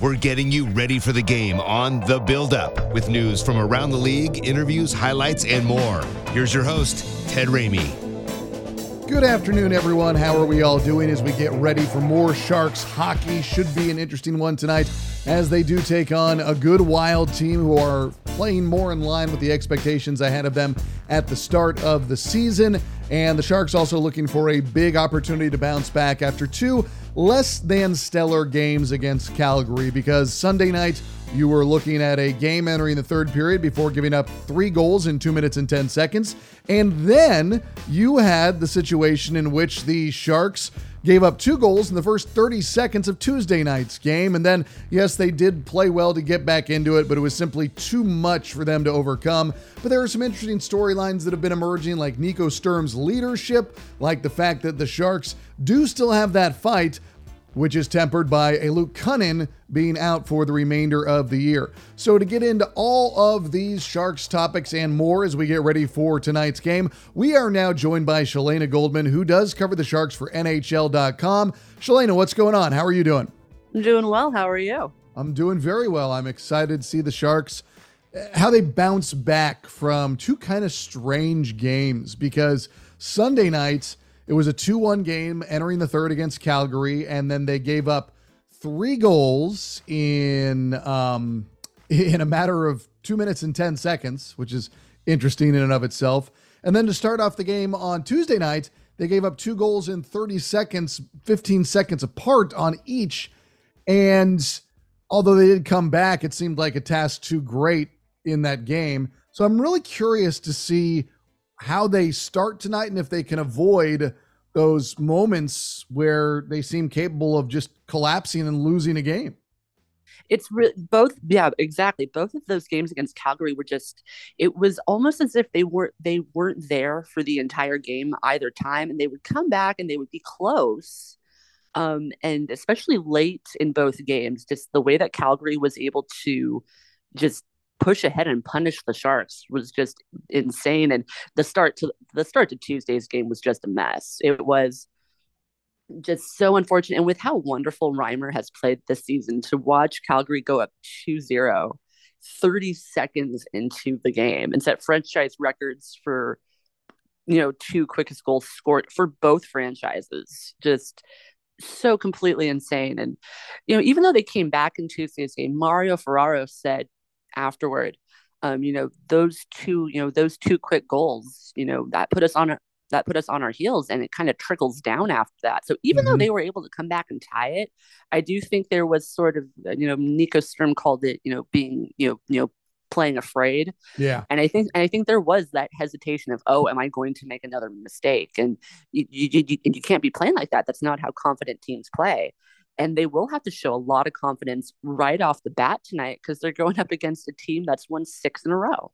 We're getting you ready for the game on The Build Up with news from around the league, interviews, highlights, and more. Here's your host, Ted Ramey. Good afternoon, everyone. How are we all doing as we get ready for more Sharks hockey? Should be an interesting one tonight as they do take on a good Wild team who are playing more in line with the expectations I had of them at the start of the season. And the Sharks also looking for a big opportunity to bounce back after two less than stellar games against Calgary because Sunday night you were looking at a game entering the third period before giving up three goals in two minutes and 10 seconds. And then you had the situation in which the Sharks gave up two goals in the first 30 seconds of Tuesday night's game. And then, yes, they did play well to get back into it, but it was simply too much for them to overcome. But there are some interesting storylines that have been emerging, like Nico Sturm's leadership, like the fact that the Sharks do still have that fight, which is tempered by a Luke Kunin being out for the remainder of the year. So, to get into all of these Sharks topics and more as we get ready for tonight's game, we are now joined by Shalana Goldman, who does cover the Sharks for NHL.com. Shalana, what's going on? How are you doing? I'm doing well. How are you? I'm doing very well. I'm excited to see the Sharks eh, how they bounce back from two kind of strange games because Sunday night it was a 2-1 game entering the third against Calgary and then they gave up three goals in um in a matter of 2 minutes and 10 seconds, which is interesting in and of itself. And then to start off the game on Tuesday night, they gave up two goals in 30 seconds, 15 seconds apart on each. And although they did come back, it seemed like a task too great in that game. So I'm really curious to see how they start tonight and if they can avoid those moments where they seem capable of just collapsing and losing a game. It's re- both, yeah, exactly. Both of those games against Calgary were just. It was almost as if they weren't they weren't there for the entire game either time, and they would come back and they would be close, um, and especially late in both games, just the way that Calgary was able to just push ahead and punish the Sharks was just insane. And the start to the start to Tuesday's game was just a mess. It was just so unfortunate. And with how wonderful Reimer has played this season, to watch Calgary go up 2-0 30 seconds into the game and set franchise records for you know two quickest goals scored for both franchises just so completely insane and you know even though they came back in tuesday's game mario ferraro said afterward. Um, you know, those two, you know, those two quick goals, you know, that put us on a that put us on our heels and it kind of trickles down after that. So even mm-hmm. though they were able to come back and tie it, I do think there was sort of, you know, Nico Sturm called it, you know, being, you know, you know, playing afraid. Yeah. And I think and I think there was that hesitation of, oh, am I going to make another mistake? And you you, you, you can't be playing like that. That's not how confident teams play and they will have to show a lot of confidence right off the bat tonight because they're going up against a team that's won six in a row.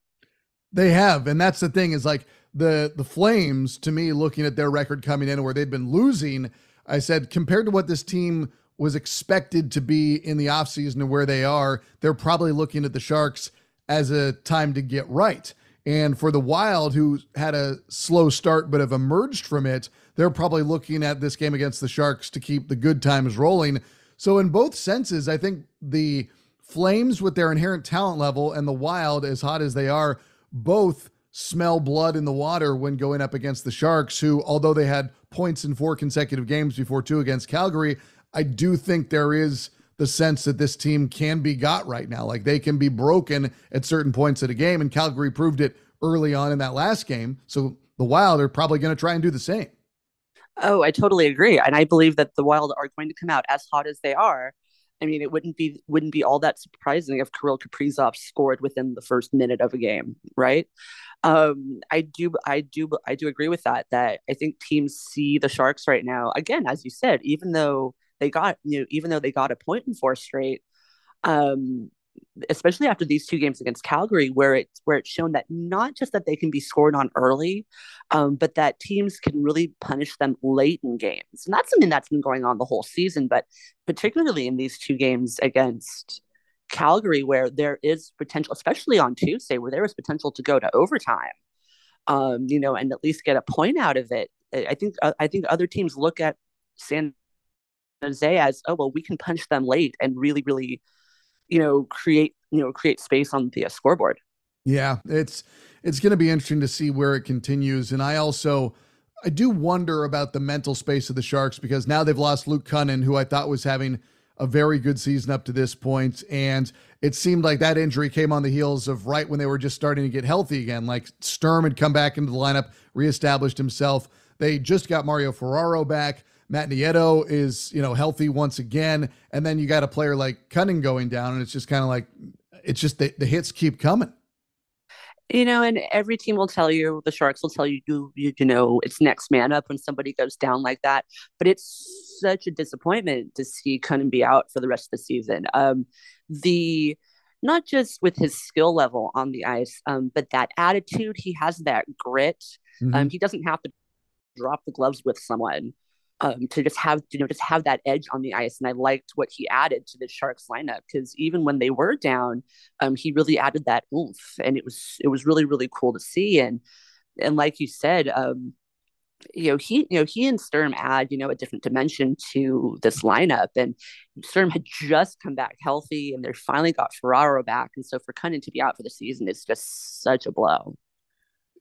They have, and that's the thing is like the the Flames. To me, looking at their record coming in, where they've been losing, I said compared to what this team was expected to be in the offseason and where they are, they're probably looking at the Sharks as a time to get right. And for the Wild, who had a slow start but have emerged from it, they're probably looking at this game against the Sharks to keep the good times rolling. So, in both senses, I think the Flames, with their inherent talent level, and the Wild, as hot as they are, both smell blood in the water when going up against the Sharks, who, although they had points in four consecutive games before two against Calgary, I do think there is the sense that this team can be got right now. Like they can be broken at certain points of the game, and Calgary proved it early on in that last game. So the Wild are probably going to try and do the same. Oh, I totally agree. And I believe that the Wild are going to come out as hot as they are I mean, it wouldn't be wouldn't be all that surprising if Kirill Kaprizov scored within the first minute of a game, right? Um, I do, I do, I do agree with that. That I think teams see the Sharks right now. Again, as you said, even though they got you know, even though they got a point in four straight, um, especially after these two games against Calgary, where it's where it's shown that not just that they can be scored on early, um, but that teams can really punish them late in games. And that's something that's been going on the whole season, but particularly in these two games against Calgary, where there is potential, especially on Tuesday, where there is potential to go to overtime. Um, you know, and at least get a point out of it. I think uh, I think other teams look at San Jose as, oh well, we can punch them late and really, really you know create you know create space on the uh, scoreboard. Yeah it's it's going to be interesting to see where it continues. And i also i do wonder about the mental space of the sharks because now they've lost luke kunin who i thought was having a very good season up to this point. And it seemed like that injury came on the heels of right when they were just starting to get healthy again. Like sturm had come back into the lineup reestablished himself. They just got mario ferraro back Matt Nieto is, you know, healthy once again. And then you got a player like Kunin going down, and it's just kind of like, it's just the, the hits keep coming. You know, and every team will tell you, the Sharks will tell you, you, you, you know, it's next man up when somebody goes down like that. But it's such a disappointment to see Kunin be out for the rest of the season. Um, the not just with his skill level on the ice, um, but that attitude. He has that grit. Mm-hmm. Um, he doesn't have to drop the gloves with someone um, to just have you know just have that edge on the ice. And I liked what he added to the Sharks lineup because even when they were down, um, he really added that oomph, and it was it was really really cool to see. And and like you said, um, you know he you know he and Sturm add you know a different dimension to this lineup. And Sturm had just come back healthy, and they finally got Ferraro back, and so for Kunin to be out for the season is just such a blow.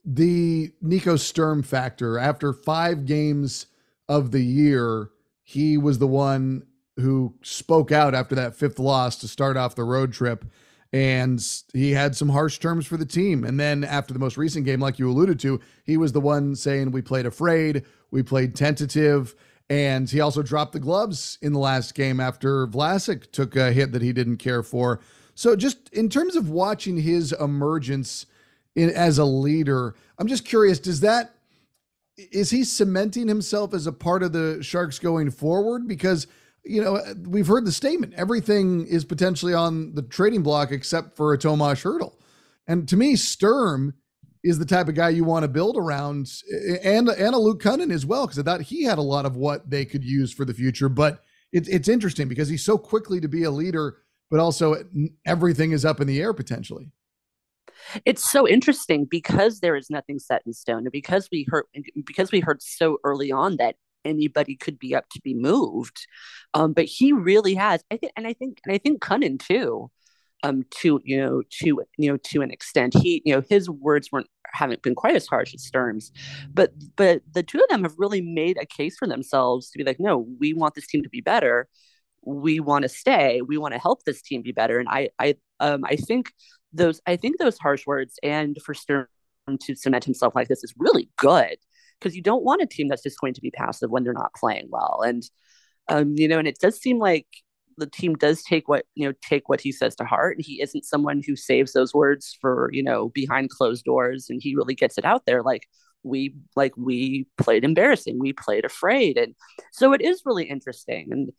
The Nico Sturm factor after five games of the year, he was the one who spoke out after that fifth loss to start off the road trip. And he had some harsh terms for the team. And then after the most recent game, like you alluded to, he was the one saying, We played afraid, we played tentative. And he also dropped the gloves in the last game after Vlasic took a hit that he didn't care for. So, just in terms of watching his emergence in, as a leader, I'm just curious does that is he cementing himself as a part of the Sharks going forward? Because you know we've heard the statement: everything is potentially on the trading block except for a Tomas Hertl. And to me, Sturm is the type of guy you want to build around, and and a Luke Kunin as well, because I thought he had a lot of what they could use for the future. But it, it's interesting because he's so quickly to be a leader, but also everything is up in the air potentially it's so interesting because there is nothing set in stone and because we heard because we heard so early on that anybody could be up to be moved um, but he really has i think and i think and i think Kunin too um to you know to you know to an extent he you know his words weren't haven't been quite as harsh as Sturm's but but the two of them have really made a case for themselves to be like no we want this team to be better. We want to stay. We want to help this team be better. And i i um i think those I think those harsh words and for Sturm to cement himself like this is really good because you don't want a team that's just going to be passive when they're not playing well. And um, you know, and it does seem like the team does take what you know take what he says to heart. He isn't someone who saves those words for you know behind closed doors and he really gets it out there. Like we like we played embarrassing we played afraid. And so it is really interesting. And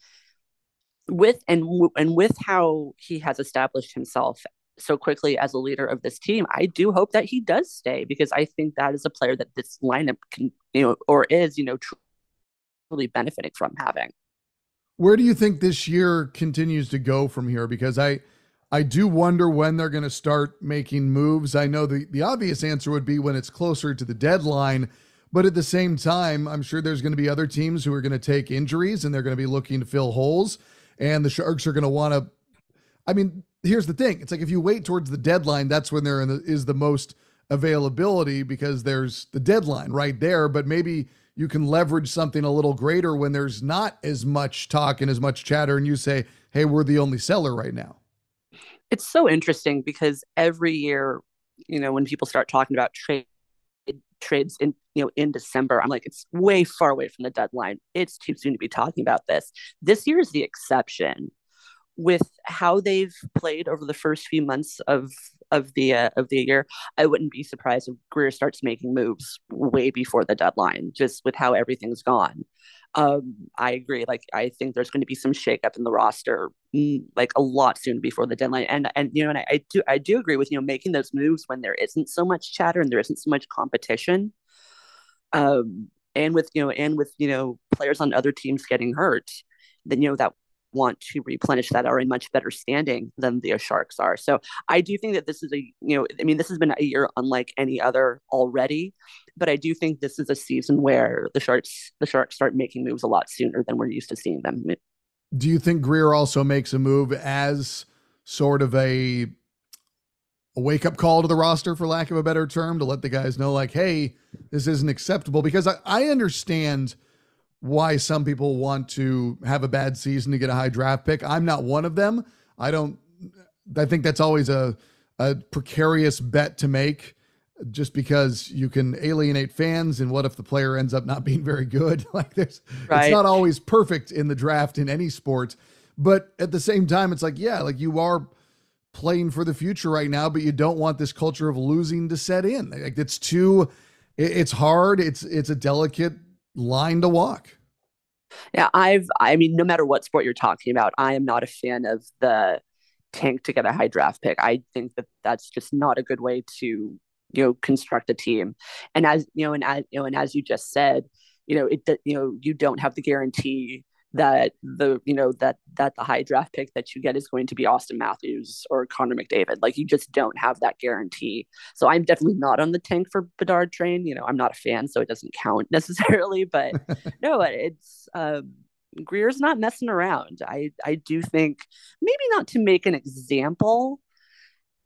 with and and with how he has established himself so quickly as a leader of this team, I do hope that he does stay because I think that is a player that this lineup can, you know, or is, you know, truly benefiting from having. Where do you think this year continues to go from here? Because I, I do wonder when they're going to start making moves. I know the, the obvious answer would be when it's closer to the deadline. But at the same time, I'm sure there's going to be other teams who are going to take injuries and they're going to be looking to fill holes. And the Sharks are going to want to. I mean, here's the thing it's like if you wait towards the deadline that's when there is the most availability because there's the deadline right there but maybe you can leverage something a little greater when there's not as much talk and as much chatter and you say hey we're the only seller right now it's so interesting because every year you know when people start talking about trade trades in you know in December. I'm like, it's way far away from the deadline. It's too soon to be talking about this. This year is the exception with how they've played over the first few months of of the uh, of the year, I wouldn't be surprised if Grier starts making moves way before the deadline, just with how everything's gone. Um, I agree. Like I think there's going to be some shakeup in the roster, mm, like a lot soon before the deadline. And and you know, and I, I do I do agree with you know making those moves when there isn't so much chatter and there isn't so much competition. Um, and with you know, and with you know, players on other teams getting hurt, then you know that want to replenish that are in much better standing than the Sharks are. So I do think that this is a, you know, I mean, this has been a year unlike any other already, but I do think this is a season where the Sharks, the Sharks start making moves a lot sooner than we're used to seeing them. Do you think Grier also makes a move as sort of a, a wake up call to the roster, for lack of a better term, to let the guys know, like, hey, this isn't acceptable? Because I, I understand why some people want to have a bad season to get a high draft pick. I'm not one of them. I don't I think that's always a a precarious bet to make just because you can alienate fans and what if the player ends up not being very good like this right. it's not always perfect in the draft in any sport but at the same time it's like yeah like you are playing for the future right now but you don't want this culture of losing to set in like it's too it's hard it's it's a delicate line to walk. Yeah, I've I mean, no matter what sport you're talking about, I am not a fan of the tank to get a high draft pick. I think that that's just not a good way to you know construct a team. And as you know, and as you know, and as you just said, you know, it you know you don't have the guarantee that the you know that that the high draft pick that you get is going to be Auston Matthews or Connor McDavid. Like you just don't have that guarantee. So I'm definitely not on the tank for Bedard train. You know, I'm not a fan, so it doesn't count necessarily. But no, it's um, Grier's not messing around. I I do think maybe not to make an example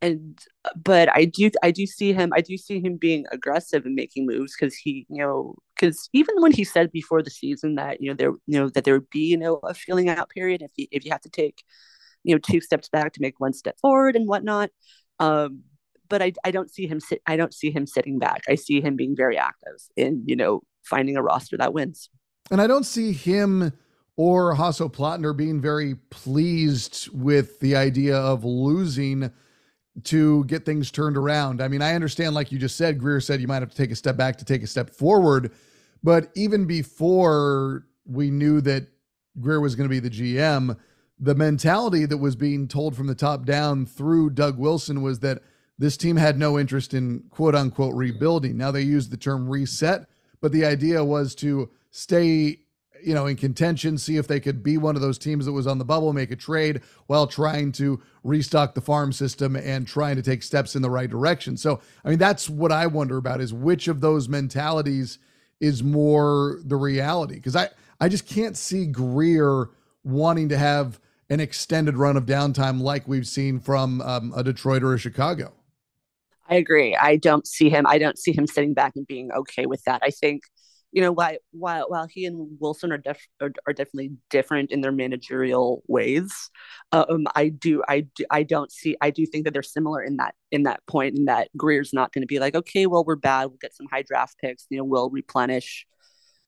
and but I do I do see him I do see him being aggressive and making moves because he you know because even when he said before the season that you know there you know that there would be you know a feeling out period if you if you have to take you know two steps back to make one step forward and whatnot um but I I don't see him sit I don't see him sitting back I see him being very active in you know finding a roster that wins and I don't see him or Hasso Plattner being very pleased with the idea of losing to get things turned around. I mean, I understand, like you just said, Grier said you might have to take a step back to take a step forward. But even before we knew that Grier was going to be the GM, the mentality that was being told from the top down through Doug Wilson was that this team had no interest in quote unquote rebuilding. Now they use the term reset, but the idea was to stay you know, in contention, see if they could be one of those teams that was on the bubble, make a trade while trying to restock the farm system and trying to take steps in the right direction. So, I mean, that's what I wonder about is which of those mentalities is more the reality? Because I, I just can't see Grier wanting to have an extended run of downtime like we've seen from um, a Detroit or a Chicago. I agree. I don't see him. I don't see him sitting back and being okay with that. I think you know, while while while he and Wilson are def- are, are definitely different in their managerial ways, um, I do I do I don't see I do think that they're similar in that in that point in that Grier's not going to be like, okay, well we're bad, we'll get some high draft picks, you know, we'll replenish,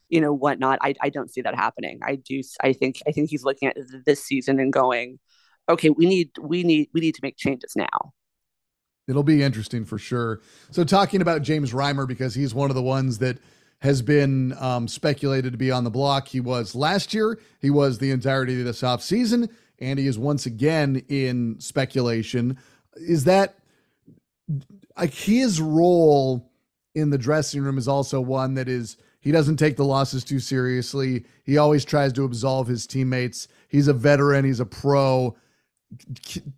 you know, whatnot. I I don't see that happening. I do I think I think he's looking at this season and going, okay, we need we need we need to make changes now. It'll be interesting for sure. So talking about James Reimer because he's one of the ones that has been um, speculated to be on the block. He was last year, he was the entirety of this offseason, and he is once again in speculation. Is that like his role in the dressing room is also one that is he doesn't take the losses too seriously. He always tries to absolve his teammates. He's a veteran, he's a pro.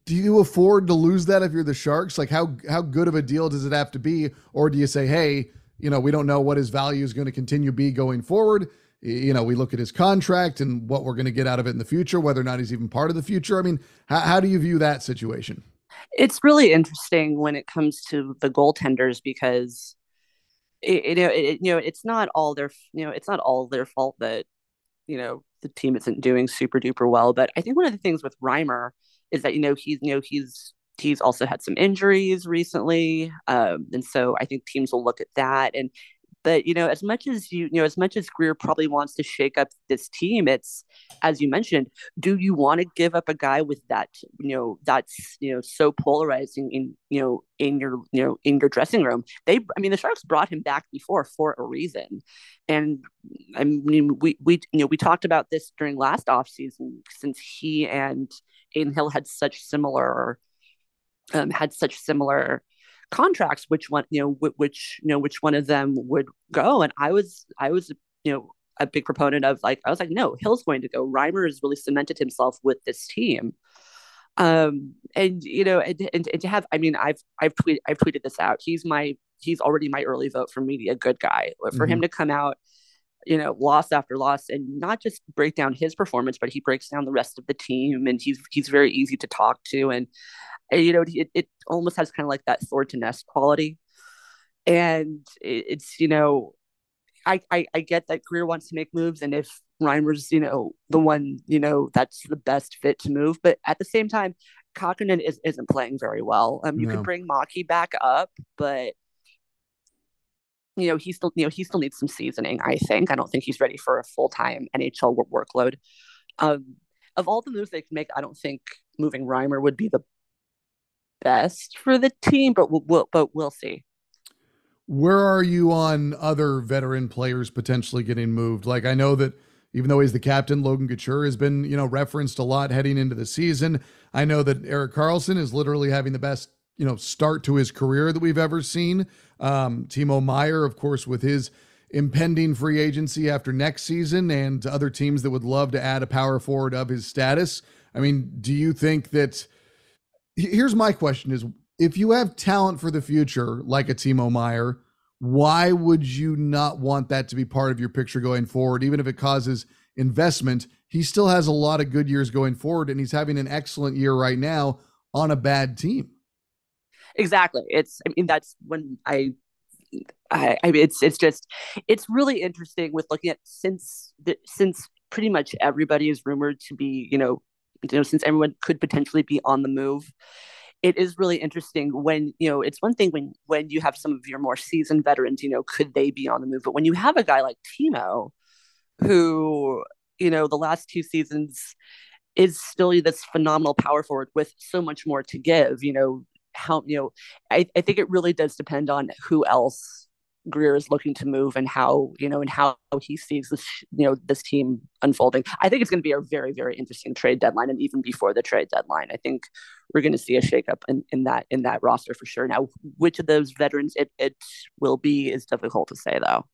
Do you afford to lose that if you're the Sharks? Like how how good of a deal does it have to be or do you say, "Hey, you know, we don't know what his value is going to continue be going forward. You know, we look at his contract and what we're going to get out of it in the future, whether or not he's even part of the future. I mean, how, how do you view that situation? It's really interesting when it comes to the goaltenders because it, it, it, you know it's not all their you know it's not all their fault that you know the team isn't doing super duper well. But I think one of the things with Reimer is that you know he's you know he's he's also had some injuries recently. Um, and so I think teams will look at that. And But you know, as much as you, you know, as much as Grier probably wants to shake up this team, it's as you mentioned, do you want to give up a guy with that, you know, that's you know so polarizing in you know in your you know in your dressing room? They, I mean, the Sharks brought him back before for a reason, and I mean, we we you know we talked about this during last offseason since he and Adin Hill had such similar um, had such similar contracts which one you know which you know which one of them would go? And i was i was you know a big proponent of like i was like no hill's going to go. Reimer has really cemented himself with this team. Um and you know and, and, and to have i mean i've i've tweeted i've tweeted this out. He's my he's already my early vote for media good guy. For mm-hmm. him to come out you know loss after loss and not just break down his performance but he breaks down the rest of the team and he's he's very easy to talk to and you know, it, it almost has kind of like that Thornton Nest quality. And it, it's, you know, I, I, I get that Grier wants to make moves, and if Reimer's, you know, the one, you know, that's the best fit to move. But at the same time, Kahkonen is, isn't playing very well. Um, you no. can bring Maki back up, but you know, he still, you know, he still needs some seasoning. I think. I don't think he's ready for a full time NHL workload. Um, of all the moves they can make, I don't think moving Reimer would be the best for the team, but we'll, we'll but we'll see. Where are you on other veteran players potentially getting moved? Like I know that even though he's the captain, Logan Couture has been, you know, referenced a lot heading into the season. I know that Erik Karlsson is literally having the best, you know, start to his career that we've ever seen. Um, Timo Meier, of course, with his impending free agency after next season and other teams that would love to add a power forward of his status. I mean, do you think that here's my question is if you have talent for the future like a Timo Meier, why would you not want that to be part of your picture going forward, even if it causes investment? He still has a lot of good years going forward, and he's having an excellent year right now on a bad team. Exactly. It's, I mean, that's when I I, I mean, it's it's just it's really interesting with looking at since the, since pretty much everybody is rumored to be you know you know, since everyone could potentially be on the move, it is really interesting when you know it's one thing when when you have some of your more seasoned veterans, you know, could they be on the move? But when you have a guy like Timo, who you know the last two seasons is still this phenomenal power forward with so much more to give, you know, how you know, I, I think it really does depend on who else Grier is looking to move and how you know and how he sees this you know this team unfolding. I think it's going to be a very very interesting trade deadline, and even before the trade deadline, I think we're going to see a shakeup in, in that in that roster for sure. Now, which of those veterans it, it will be is difficult to say though.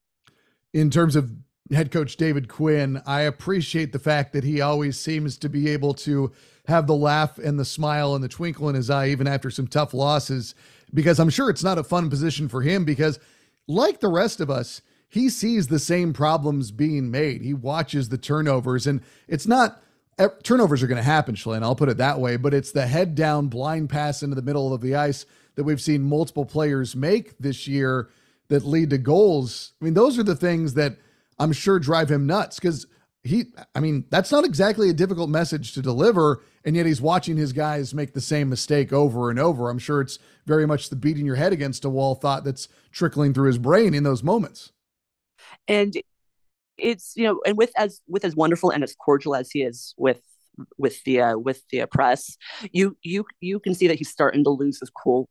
In terms of head coach David Quinn, I appreciate the fact that he always seems to be able to have the laugh and the smile and the twinkle in his eye even after some tough losses because I'm sure it's not a fun position for him because like the rest of us, he sees the same problems being made. He watches the turnovers, and it's not eh, turnovers are going to happen, Shalane. I'll put it that way, but it's the head down blind pass into the middle of the ice that we've seen multiple players make this year that lead to goals. I mean, those are the things that I'm sure drive him nuts because he, I mean, that's not exactly a difficult message to deliver. And yet he's watching his guys make the same mistake over and over. I'm sure it's very much the beating your head against a wall thought that's trickling through his brain in those moments. And it's you know, and with as with as wonderful and as cordial as he is with with the uh, with the press, you you you can see that he's starting to lose his cool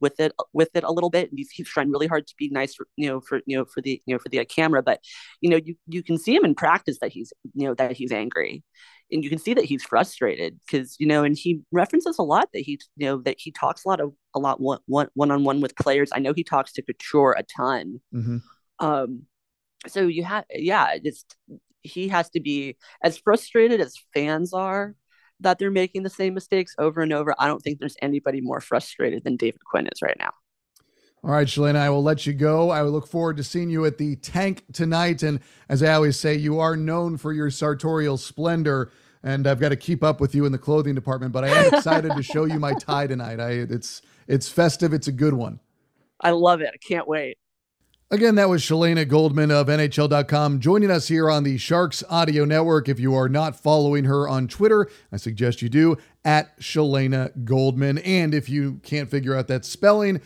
with it with it a little bit. He's, he's trying really hard to be nice, for, you know, for you know for the you know for the uh, camera. But you know, you you can see him in practice that he's you know that he's angry and you can see that he's frustrated because you know and he references a lot that he you know that he talks a lot of a lot one one one on one with players i know he talks to couture a ton mm-hmm. um so you have yeah just he has to be as frustrated as fans are that they're making the same mistakes over and over i don't think there's anybody more frustrated than david quinn is right now all right, Shalane, I will let you go. I will look forward to seeing you at the tank tonight. And as I always say, you are known for your sartorial splendor, and I've got to keep up with you in the clothing department. But I am excited to show you my tie tonight. I it's it's festive. It's a good one. I love it. I can't wait. Again, that was Shalana Goldman of NHL.com joining us here on the Sharks Audio Network. If you are not following her on Twitter, I suggest you do at Shalana Goldman. And if you can't figure out that spelling,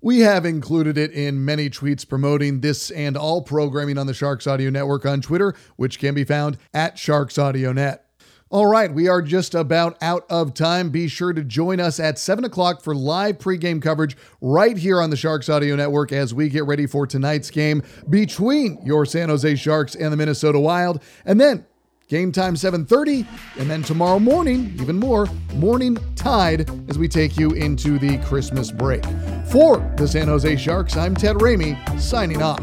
We have included it in many tweets promoting this and all programming on the Sharks Audio Network on Twitter, which can be found at Sharks Audio Net. All right, we are just about out of time. Be sure to join us at 7 o'clock for live pregame coverage right here on the Sharks Audio Network as we get ready for tonight's game between your San Jose Sharks and the Minnesota Wild. And then Game time 7:30 and then tomorrow morning, even more, morning tide as we take you into the Christmas break. For the San Jose Sharks, I'm Ted Ramey signing off.